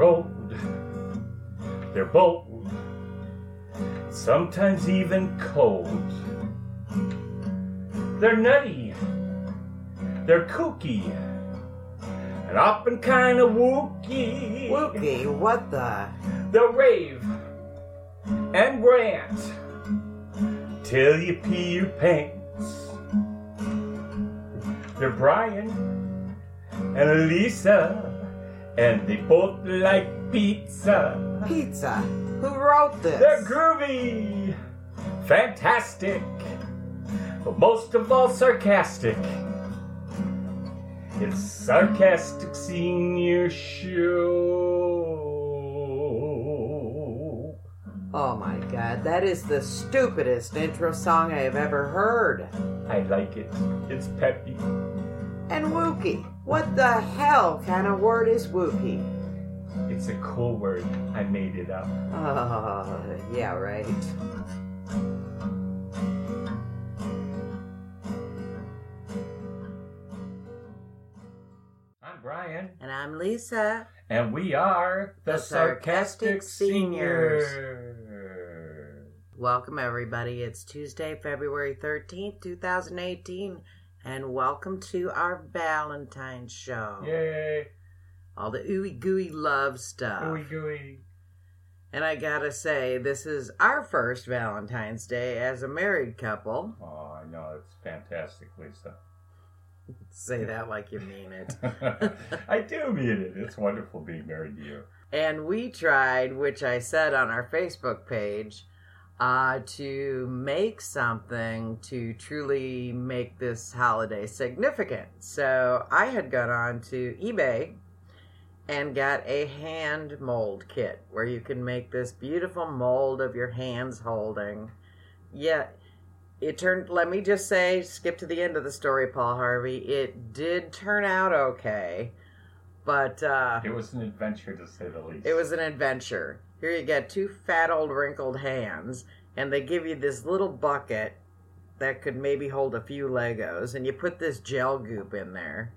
They're old, they're bold, sometimes even cold. They're nutty, they're kooky, and often kind of wooky. Wookie, what the? They'll rave and rant till you pee your pants. They're Brian and Lisa, and they both like pizza. Pizza. Who wrote this? They're groovy, fantastic, but most of all sarcastic. It's Sarcastic Senior Show. Oh my god, that is the stupidest intro song I have ever heard. I like it. It's peppy. And Wookie. What the hell kind of word is Wookie? It's a cool word. I made it up. Oh, yeah, right. I'm Brian, And I'm Lisa. and we are the, The Sarcastic, Sarcastic Seniors. Seniors. Welcome, everybody. It's Tuesday, February 13th, 2018. And welcome to our Valentine's show. Yay! All the ooey gooey love stuff. Gooey gooey. And I gotta say, this is our first Valentine's Day as a married couple. Oh, I know. It's fantastic, Lisa. Say that like you mean it. I do mean it. It's wonderful being married to you. And we tried, which I said on our Facebook page, uh, to make something to truly make this holiday significant. So I had gone on to eBay and got a hand mold kit where you can make this beautiful mold of your hands holding. Yeah, it turned, let me just say, skip to the end of the story, Paul Harvey. It did turn out okay, but. Uh, It was an adventure to say the least. it was an adventure. Here you get two fat old wrinkled hands, and they give you this little bucket that could maybe hold a few Legos, and you put this gel goop in there,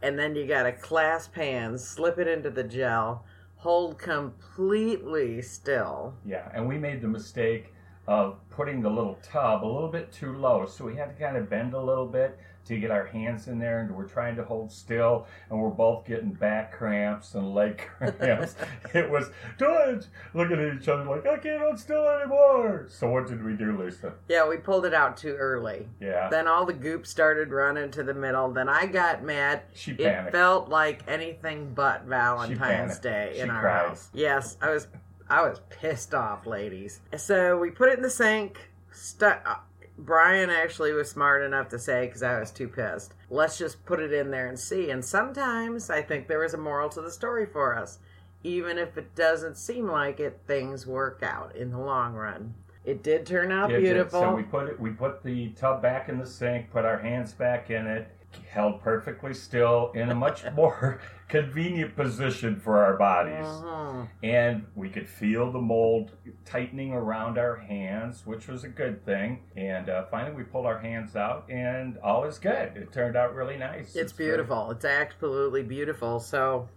and then you got to clasp hands, slip it into the gel, hold completely still. Yeah, and we made the mistake of putting the little tub a little bit too low, so we had to kind of bend a little bit to get our hands in there, and we're trying to hold still, and we're both getting back cramps and leg cramps. it was, don't look at each other like I can't hold still anymore. So what did we do, Lisa? Yeah, we pulled it out too early. Yeah, Then all the goop started running to the middle. Then I got mad. she panicked. It felt like anything but Valentine's. Day in She our cried. house. Yes, I was I was pissed off, ladies. So we put it in the sink. Stu- uh, Brian actually was smart enough to say because I was too pissed. Let's just put it in there and see. And sometimes I think there is a moral to the story for us. Even if it doesn't seem like it, things work out in the long run. It did turn out It did. beautiful. So we put it. We put the tub back in the sink. Put our hands back in it. Held perfectly still in a much more convenient position for our bodies. Mhm. and we could feel the mold tightening around our hands, which was a good thing. And uh, finally, we pulled our hands out, and all is good. It turned out really nice. It's very- beautiful. It's absolutely beautiful. So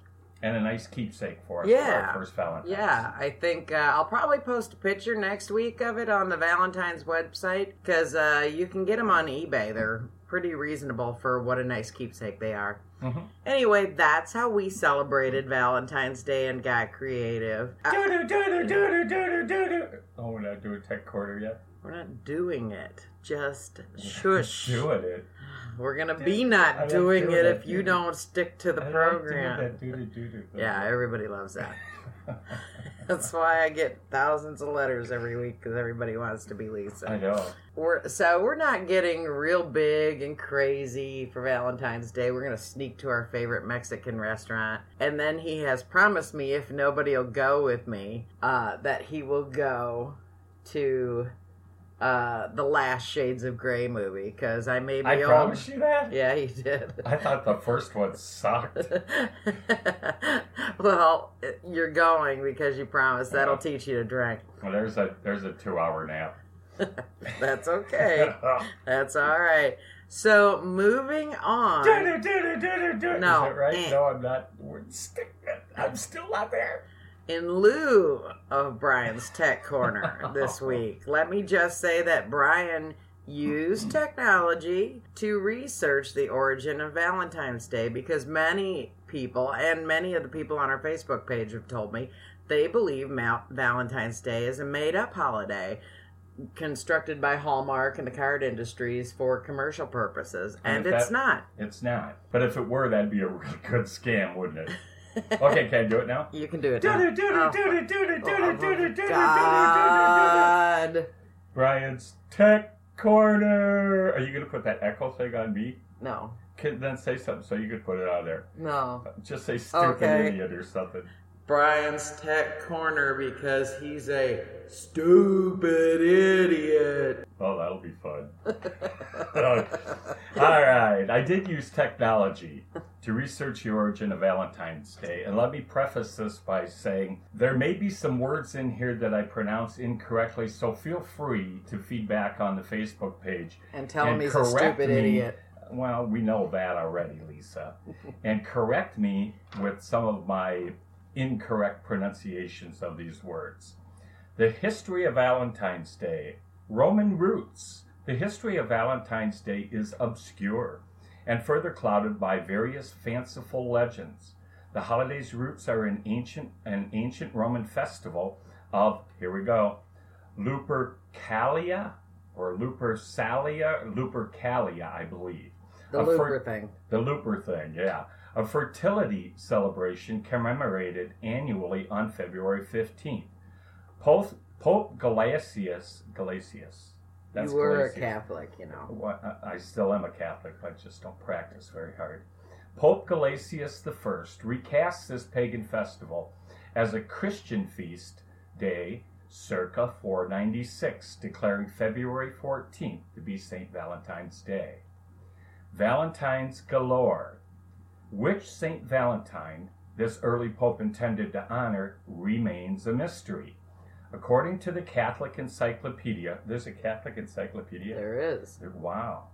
and a nice keepsake for us for Yeah. our first Valentine's. Yeah, I think uh, I'll probably post a picture next week of it on the Valentine's website because uh, you can get them on eBay. They're pretty reasonable for what a nice keepsake they are. Mhm. Anyway, that's how we celebrated Valentine's Day and got creative. Uh, Do-do, do-do, do-do, do-do, do-do. Oh, we're not doing tech quarter yet. we're not doing it. Just shush. Doing it. We're gonna be I not like doing doing it if you dude. don't stick to the I like program. doing that do-do, do-do. Yeah, everybody loves that. That's why I get thousands of letters every week because everybody wants to be Lisa. I know. We're so we're not getting real big and crazy for Valentine's Day. We're gonna sneak to our favorite Mexican restaurant, and then he has promised me if nobody will go with me, uh, that he will go to uh, the last Shades of Grey movie because I may be I old. promised you that. Yeah, you did. I thought the first one sucked. well, you're going because you promised. That'll teach you to drink. Well, there's a there's a two hour nap. That's okay. That's all right. So moving on. Do-do, do-do, do-do. No. Is that right? Eh. No, I'm not. I'm still not there. In lieu of Brian's Tech Corner this week, let me just say that Brian used technology to research the origin of Valentine's Day because many people, and many of the people on our Facebook page have told me, they believe Mal- Valentine's Day is a made up holiday constructed by Hallmark and the card industries for commercial purposes, and, And it's that- not. It's not. But if it were, that'd be a really good scam, wouldn't it? okay, can I do it now? You can do it. now. God. Brian's Tech Corner. Are you gonna put that echo thing on me? No. Can then say something so you could put it on there. No. Just say stupid idiot or something. Brian's Tech Corner because he's a stupid idiot. Oh, that'll be fun. All right, I did use technology to research the origin of Valentine's Day, and let me preface this by saying there may be some words in here that I pronounce incorrectly, so feel free to feedback on the Facebook page and tell him And he's a correct stupid me. idiot. Well, we know that already, Lisa. and correct me with some of my incorrect pronunciations of these words. The history of Valentine's Day, Roman roots. The history of Valentine's Day is obscure and further clouded by various fanciful legends. The holiday's roots are in ancient an ancient Roman festival of here we go, Lupercalia or Lupercalia, Lupercalia, I believe. The A Looper fir- thing. The Looper thing, yeah. A fertility celebration commemorated annually on February 15th. Pope, Pope Gelasius, Gelasius. You were a Catholic, you know. What, I still am a Catholic, but I just don't practice very hard. Pope Gelasius I recasts this pagan festival as a Christian feast day circa 496, declaring February 14th to be St. Valentine's Day. Valentines galore. Which St. Valentine this early pope intended to honor remains a mystery. According to the Catholic Encyclopedia, there's a Catholic Encyclopedia. There is. Wow.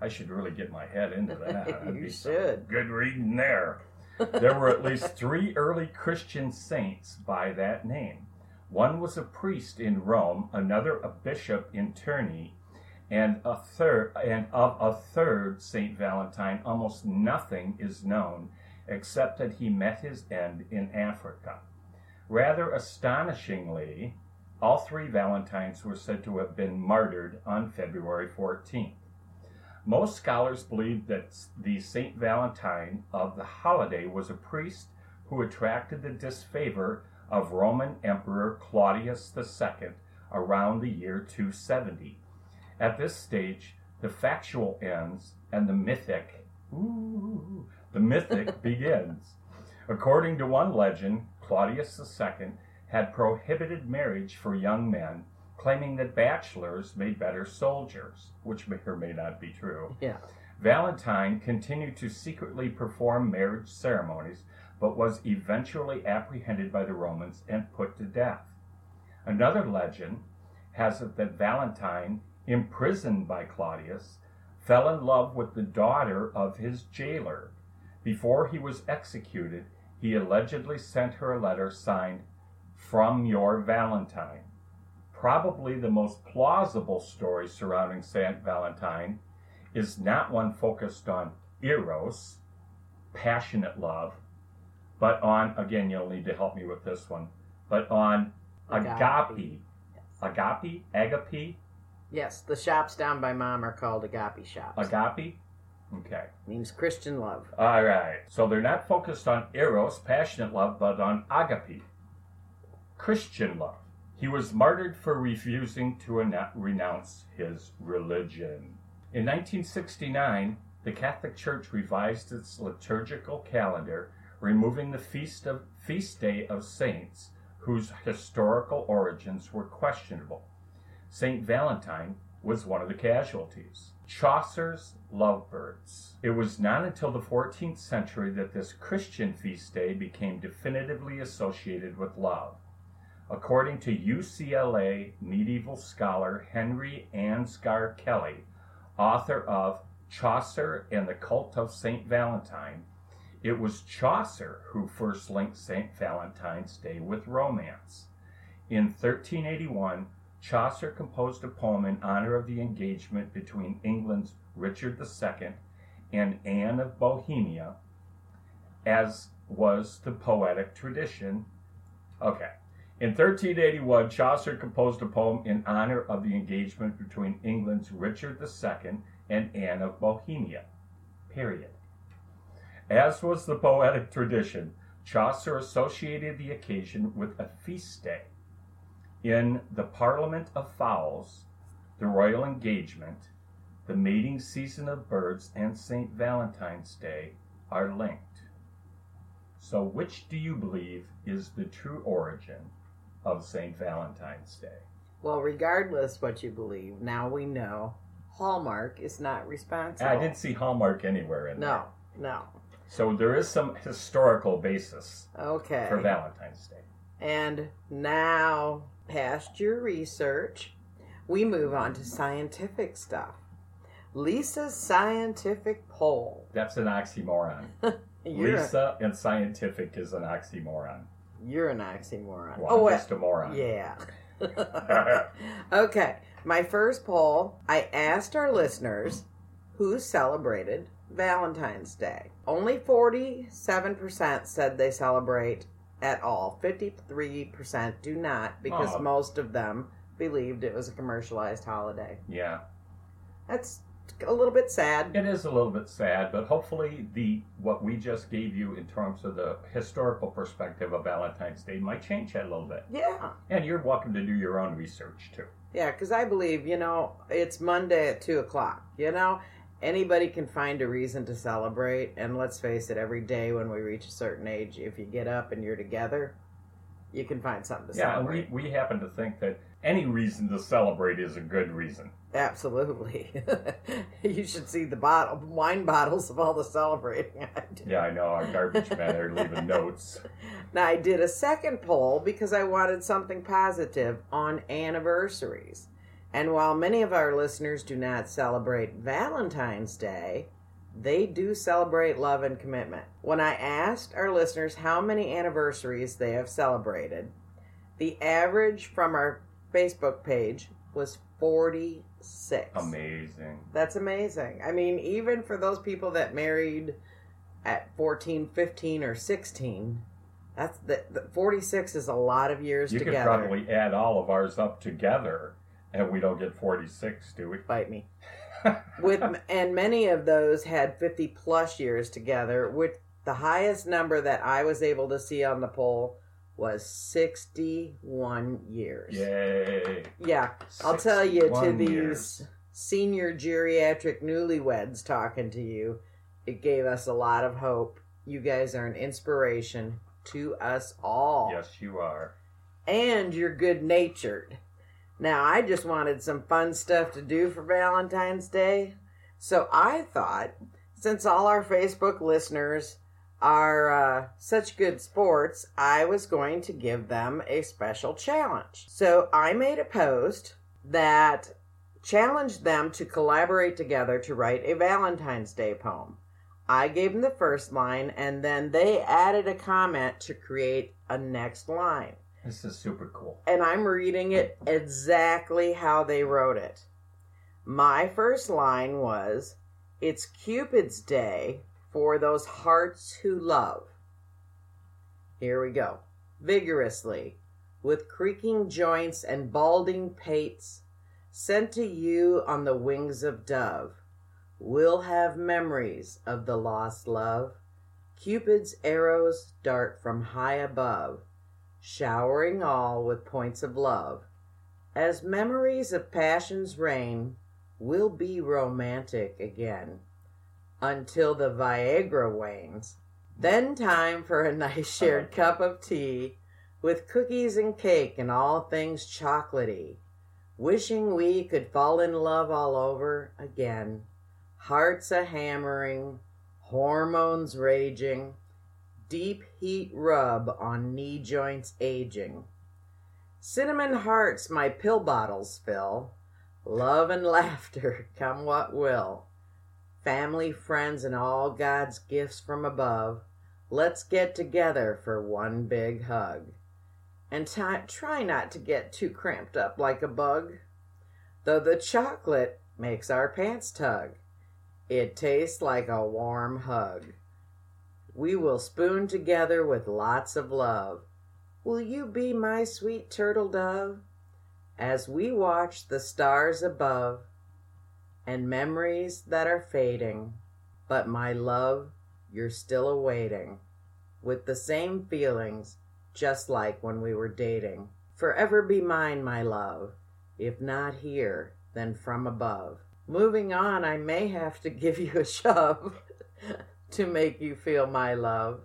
I should really get my head into that. You should. Good reading there. There were at least three early Christian saints by that name. One was a priest in Rome, another a bishop in Terni, and a third and of a third Saint Valentine almost nothing is known except that he met his end in Africa. Rather astonishingly, all three Valentines were said to have been martyred on February 14th. Most scholars believe that the Saint Valentine of the holiday was a priest who attracted the disfavor of Roman Emperor Claudius II around the year 270. At this stage, the factual ends and the mythic, ooh, the mythic begins. According to one legend, Claudius II had prohibited marriage for young men, claiming that bachelors made better soldiers, which may or may not be true. Yeah. Valentine continued to secretly perform marriage ceremonies, but was eventually apprehended by the Romans and put to death. Another legend has it that Valentine, imprisoned by Claudius, fell in love with the daughter of his jailer. Before he was executed, he allegedly sent her a letter signed, From Your Valentine. Probably the most plausible story surrounding Saint Valentine is not one focused on eros, passionate love, but on, again, you'll need to help me with this one, but on agape. Agape? Agape? Yes, the shops down by mom are called agape shops. Agape? Okay. Means Christian love. All right. So they're not focused on eros, passionate love, but on agape, Christian love. He was martyred for refusing to reno- renounce his religion. In 1969, the Catholic Church revised its liturgical calendar, removing the feast of feast day of saints whose historical origins were questionable. Saint Valentine was one of the casualties. Chaucer's Lovebirds. It was not until the 14th century that this Christian feast day became definitively associated with love. According to UCLA medieval scholar Henry Ansgar Kelly, author of Chaucer and the Cult of St. Valentine, It was Chaucer who first linked St. Valentine's Day with romance. In 1381, Chaucer composed a poem in honor of the engagement between England's Richard II and Anne of Bohemia, as was the poetic tradition. Okay. In 1381, Chaucer composed a poem in honor of the engagement between England's Richard II and Anne of Bohemia. Period. As was the poetic tradition, Chaucer associated the occasion with a feast day. In the Parliament of Fowls, the royal engagement, the mating season of birds, and St. Valentine's Day are linked. So, which do you believe is the true origin of St. Valentine's Day? Well, regardless what you believe, now we know Hallmark is not responsible. I didn't see Hallmark anywhere in there. No, no. So there is some historical basis Okay. for Valentine's Day. And now, past your research, we move on to scientific stuff. Lisa's scientific poll. That's an oxymoron. Lisa and scientific is an oxymoron. you're an oxymoron. Well, oh, I'm just a moron. yeah. okay, my first poll, I asked our listeners who celebrated Valentine's Day. Only 47% said they celebrate at all. 53% do not because Oh. most of them believed it was a commercialized holiday. yeah. That's a little bit sad. It is a little bit sad, but hopefully the what we just gave you in terms of the historical perspective of Valentine's Day might change that a little bit. Yeah. And you're welcome to do your own research too. Yeah, because I believe, you know, it's Monday at 2 o'clock. You know, anybody can find a reason to celebrate. And let's face it, every day when we reach a certain age, if you get up and you're together, you can find something to celebrate. Yeah, we, we happen to think that any reason to celebrate is a good reason. Absolutely. you should see the bottle, wine bottles of all the celebrating I do. Yeah, I know our garbage men are leaving notes. Now, I did a second poll because I wanted something positive on anniversaries. And while many of our listeners do not celebrate Valentine's Day, they do celebrate love and commitment. When I asked our listeners how many anniversaries they have celebrated, the average from our Facebook page was 46. Amazing. That's amazing. I mean, even for those people that married at 14, 15, or 16, that's the, the 46 is a lot of years You could together. probably add all of ours up together, and we don't get 46, do we? Bite me. With and many of those had 50 plus years together, which the highest number that I was able to see on the poll was 61 years. Yay. Yeah. I'll tell you, to 61 these years. senior geriatric newlyweds talking to you, it gave us a lot of hope. You guys are an inspiration to us all. Yes, you are. And you're good natured. Now, I just wanted some fun stuff to do for Valentine's Day. So I thought, since all our Facebook listeners are uh, such good sports, I was going to give them a special challenge. So I made a post that challenged them to collaborate together to write a Valentine's Day poem. I gave them the first line, and then they added a comment to create a next line This is super cool. and I'm reading it exactly how they wrote it. My first line was, It's Cupid's Day for those hearts who love. Here we go. Vigorously, with creaking joints and balding pates, sent to you on the wings of dove, we'll have memories of the lost love. Cupid's arrows dart from high above showering all with points of love. As memories of passion's reign, we'll be romantic again until the Viagra wanes. Then time for a nice shared cup of tea with cookies and cake and all things chocolatey. Wishing we could fall in love all over again. Hearts a hammering, hormones raging deep heat rub on knee joints aging. Cinnamon hearts my pill bottles fill, love and laughter come what will. Family, friends, and all God's gifts from above Let's get together for one big hug. And ti try not to get too cramped up like a bug. Though the chocolate makes our pants tug, it tastes like a warm hug. We will spoon together with lots of love. Will you be my sweet turtle dove? As we watch the stars above and memories that are fading, but my love, you're still awaiting with the same feelings, just like when we were dating. Forever be mine, my love, if not here, then from above. Moving on, I may have to give you a shove to make you feel my love.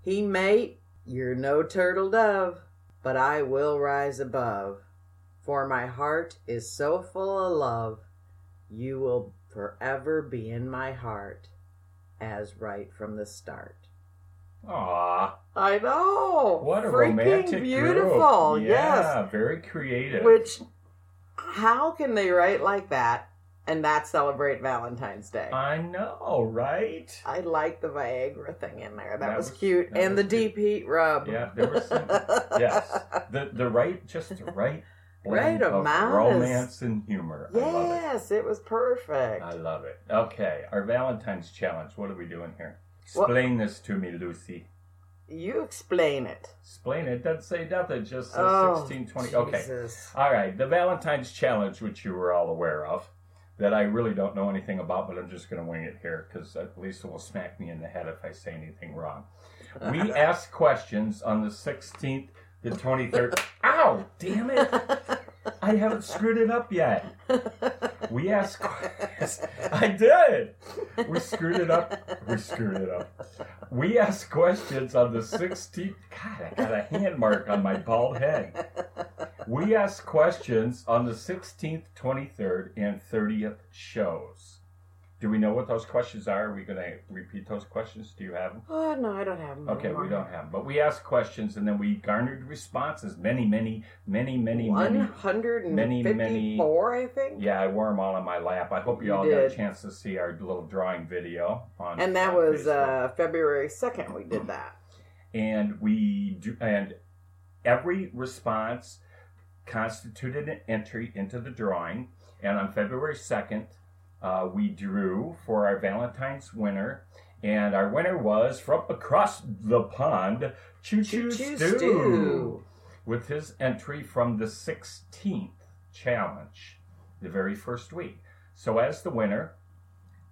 He mate, you're no turtle dove, but I will rise above. For my heart is so full of love, you will forever be in my heart, as right from the start. Aw, I know. what a Freaking romantic beautiful. group. Yes. Yeah, very creative. Which, how can they write like that and not celebrate Valentine's Day? I know, right? I like the Viagra thing in there. That, That was, was- cute, that and the was cute. deep heat rub. Yeah, there was some. yes, the the right, just the right Right of amount is- romance and humor. I love it. Yes, it was perfect. I love it. Okay, our Valentine's challenge. What are we doing here? Well- Explain this to me, Lucy. You explain it. Explain it. Doesn't say nothing. Just Oh, 16, 20. Okay. Jesus. All right. The Valentine's challenge, which you were all aware of, that I really don't know anything about, but I'm just going to wing it here because at least it will smack me in the head if I say anything wrong. We ask questions on the 16th, the 23rd. Ow! Damn it! I haven't screwed it up yet. We asked questions. I did. We screwed it up. We screwed it up. We asked questions on the 16th. God, I got a hand mark on my bald head. We asked questions on the 16th, 23rd, and 30th shows. Do we know what those questions are? Are we going to repeat those questions? Do you have them? oh no, I don't have them. Okay, anymore. we don't have them. But we asked questions and then we garnered responses. Many, many, many, many, One many. hundred and many, many- fifty-four, I think. Yeah, I wore them all on my lap. I hope you, You all got a chance to see our little drawing video on. And that on was uh, February second. We did that. and we do, and every response constituted an entry into the drawing. And on February second, uh, we drew for our Valentine's winner. And our winner was from across the pond, Choo Choo Stu, Stu. with his entry from the 16th challenge, the very first week. So, as the winner,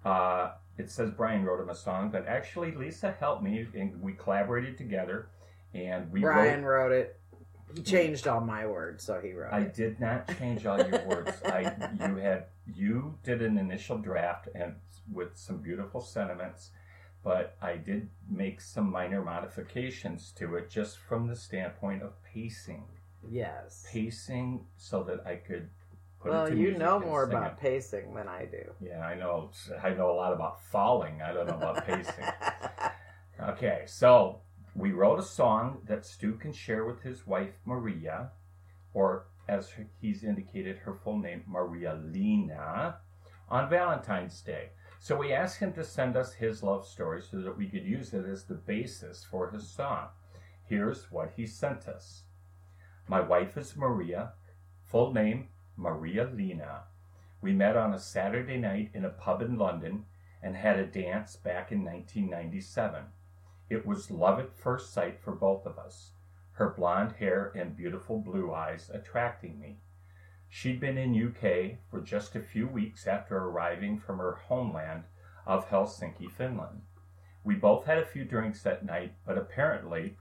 uh, it says Brian wrote him a song, but actually Lisa helped me, and we collaborated together. And we Brian wrote. wrote it. He changed all my words, so he wrote I it. did not change all your words. I you had you did an initial draft and with some beautiful sentiments, but I did make some minor modifications to it just from the standpoint of pacing. Yes. Pacing so that I could put it Well, you know more about it. pacing than I do. Yeah, I know. I know a lot about falling. I don't know about pacing. Okay, so we wrote a song that Stu can share with his wife Maria, or as he's indicated, her full name, Maria Lena, on Valentine's Day. So we asked him to send us his love story so that we could use it as the basis for his song. Here's what he sent us My wife is Maria, full name Maria Lena. We met on a Saturday night in a pub in London and had a dance back in 1997. It was love at first sight for both of us, her blonde hair and beautiful blue eyes attracting me. She'd been in UK for just a few weeks after arriving from her homeland of Helsinki, Finland. We both had a few drinks that night, but apparently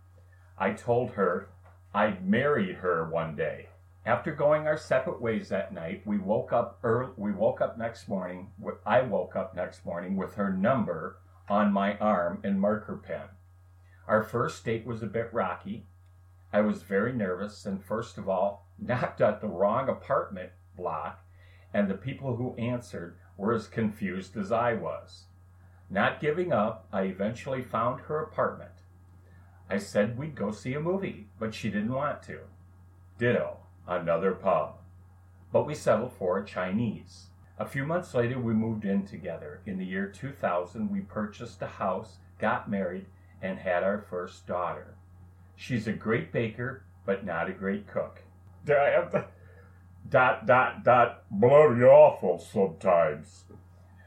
I told her I'd marry her one day. After going our separate ways that night, we woke up early, we woke up next morning. I woke up next morning with her number on my arm and marker pen. Our first date was a bit rocky. I was very nervous and first of all knocked at the wrong apartment block, and the people who answered were as confused as I was. Not giving up, I eventually found her apartment. I said we'd go see a movie, but she didn't want to. Ditto, another pub. But we settled for a Chinese. A few months later, we moved in together. In the year 2000, we purchased a house, got married, and had our first daughter. She's a great baker, but not a great cook. Do I have to dot dot dot bloody awful sometimes?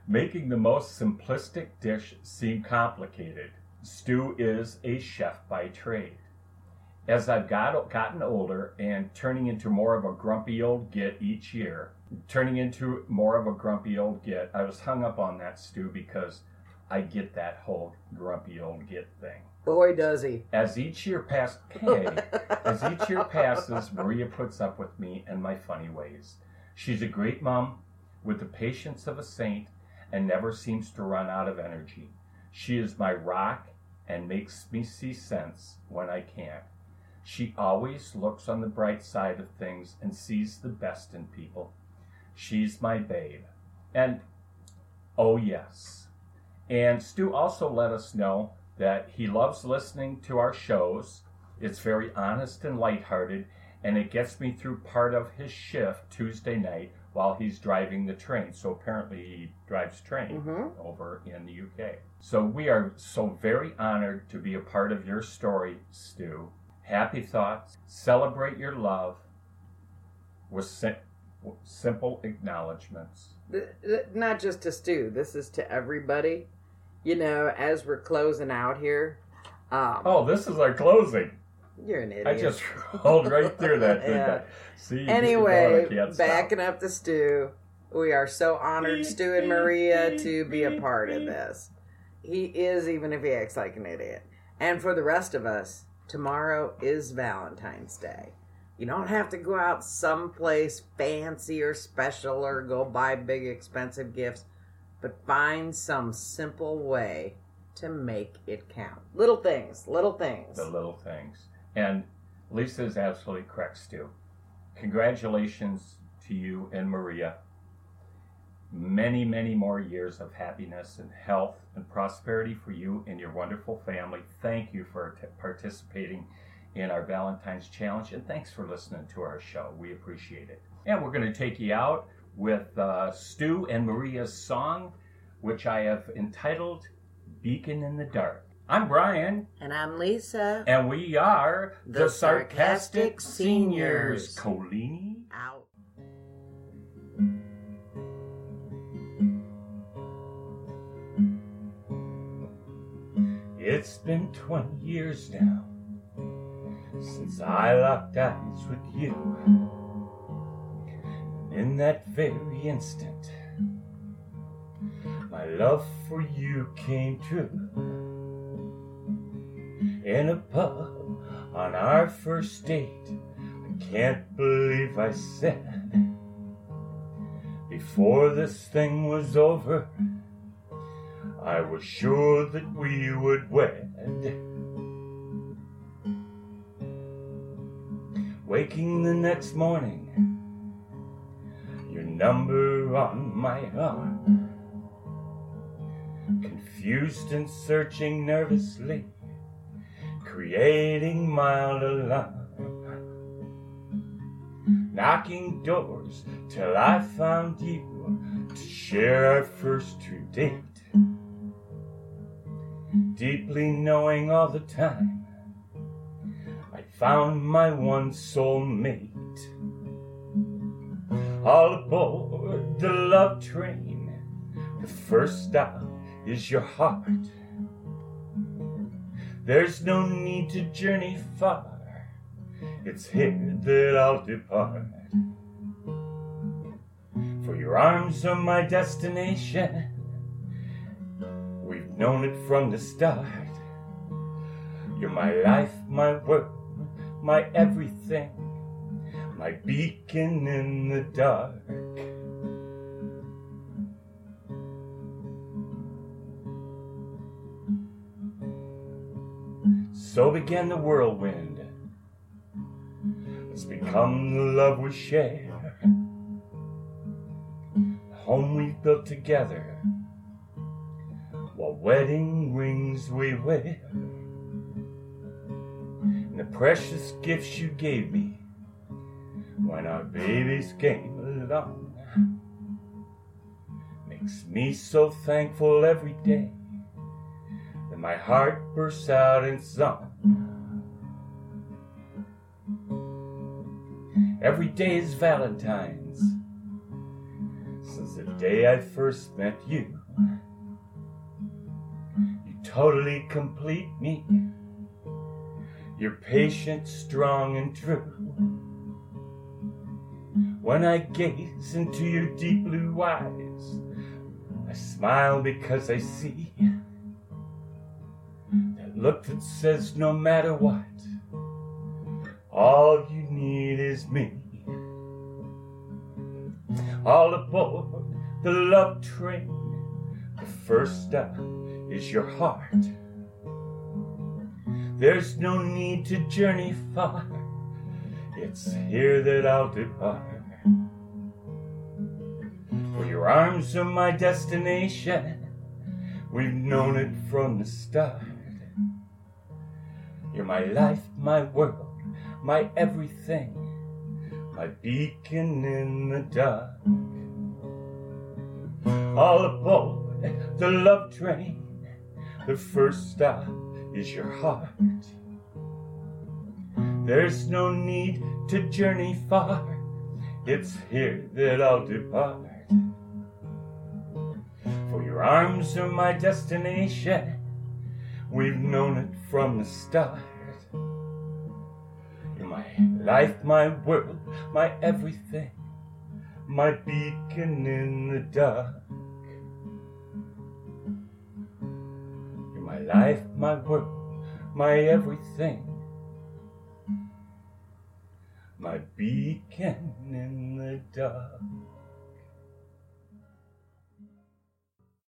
Making the most simplistic dish seem complicated. Stu is a chef by trade. As I've got, gotten older and turning into more of a grumpy old git each year, turning into more of a grumpy old git, I was hung up on that, Stu, because I get that whole grumpy old git thing. Boy, does he. As each year passes, hey, as each year passes, Maria puts up with me and my funny ways. She's a great mom with the patience of a saint and never seems to run out of energy. She is my rock and makes me see sense when I can't. She always looks on the bright side of things and sees the best in people. She's my babe. And oh, yes. And Stu also let us know that he loves listening to our shows. It's very honest and lighthearted, and it gets me through part of his shift Tuesday night while he's driving the train. So apparently he drives train Mhm. over in the UK. So we are so very honored to be a part of your story, Stu. Happy thoughts. Celebrate your love sim- simple acknowledgments. Th- th- Not just to Stu. This is to everybody. You know, as we're closing out here. Um, Oh, this is our closing. You're an idiot. I just rolled right through that, Yeah. See, you Anyway, know I stop. backing up the Stu, we are so honored, Stu and Maria, to be a part of this. He is, even if he acts like an idiot. And for the rest of us, tomorrow is Valentine's Day. You don't have to go out someplace fancy or special or go buy big expensive gifts, but find some simple way to make it count. Little things, little things. the little things. And Lisa is absolutely correct, Stu. Congratulations to you and Maria. Many, many more years of happiness and health and prosperity for you and your wonderful family. Thank you for t- participating in our Valentine's Challenge, and thanks for listening to our show. We appreciate it. And we're going to take you out with uh, Stu and Maria's song, which I have entitled Beacon in the Dark. I'm Brian. And I'm Lisa. And we are The the, Sarcastic Sarcastic Seniors. Seniors. Colini. Out. It's been 20 years now since I locked eyes with you. In that very instant, my love for you came true. In a pub on our first date, I can't believe I said, before this thing was over, I was sure that we would wed. Waking the next morning, your number on my arm. Confused and searching nervously, creating mild alarm. Knocking doors till I found you to share our first true date deeply knowing all the time found my one soul mate. All aboard the love train, the first stop is your heart. There's no need to journey far, it's here that I'll depart. For your arms are my destination. We've known it from the start. You're my life, my work, my everything, my beacon in the dark. So began the whirlwind. It's become the love we share, the home we've built together while wedding rings we wear. Precious gifts you gave me when our babies came along makes me so thankful every day that my heart bursts out in song. Every day is Valentine's since the day I first met you. You totally complete me. You're patient, strong, and true. When I gaze into your deep blue eyes, I smile because I see that look that says no matter what, all you need is me. All aboard the love train, the first stop is your heart. There's no need to journey far, it's here that I'll depart. For your arms are my destination, we've known it from the start. You're my life, my world, my everything, my beacon in the dark. All aboard the love train, the first stop is your heart. There's no need to journey far, it's here that I'll depart. For your arms are my destination, we've known it from the start. You're my life, my world, my everything, my beacon in the dark. My life, my world, my everything, my beacon in the dark.